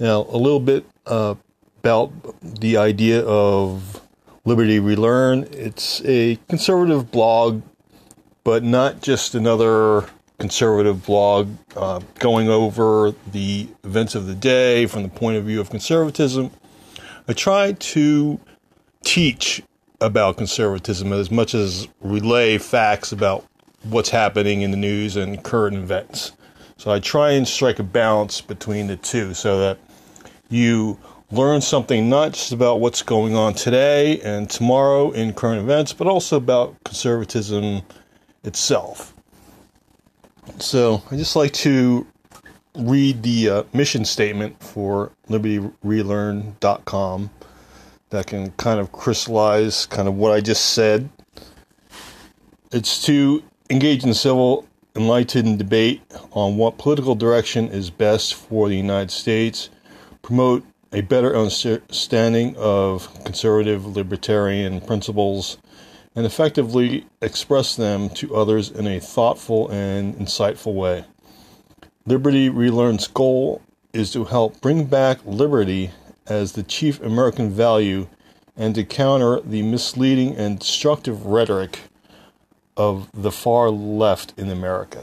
Now, a little bit uh, about the idea of Liberty Relearn. It's a conservative blog, but not just another conservative blog uh, going over the events of the day from the point of view of conservatism. I try to teach about conservatism as much as relay facts about what's happening in the news and current events. So I try and strike a balance between the two so that you learn something not just about what's going on today and tomorrow in current events, but also about conservatism itself. So I just like to read the uh, mission statement for libertyrelearn.com that can kind of crystallize kind of what I just said. It's to engage in civil, enlightened debate on what political direction is best for the United States, promote a better understanding of conservative libertarian principles, and effectively express them to others in a thoughtful and insightful way. Liberty Relearn's goal is to help bring back liberty as the chief American value and to counter the misleading and destructive rhetoric of the far left in America.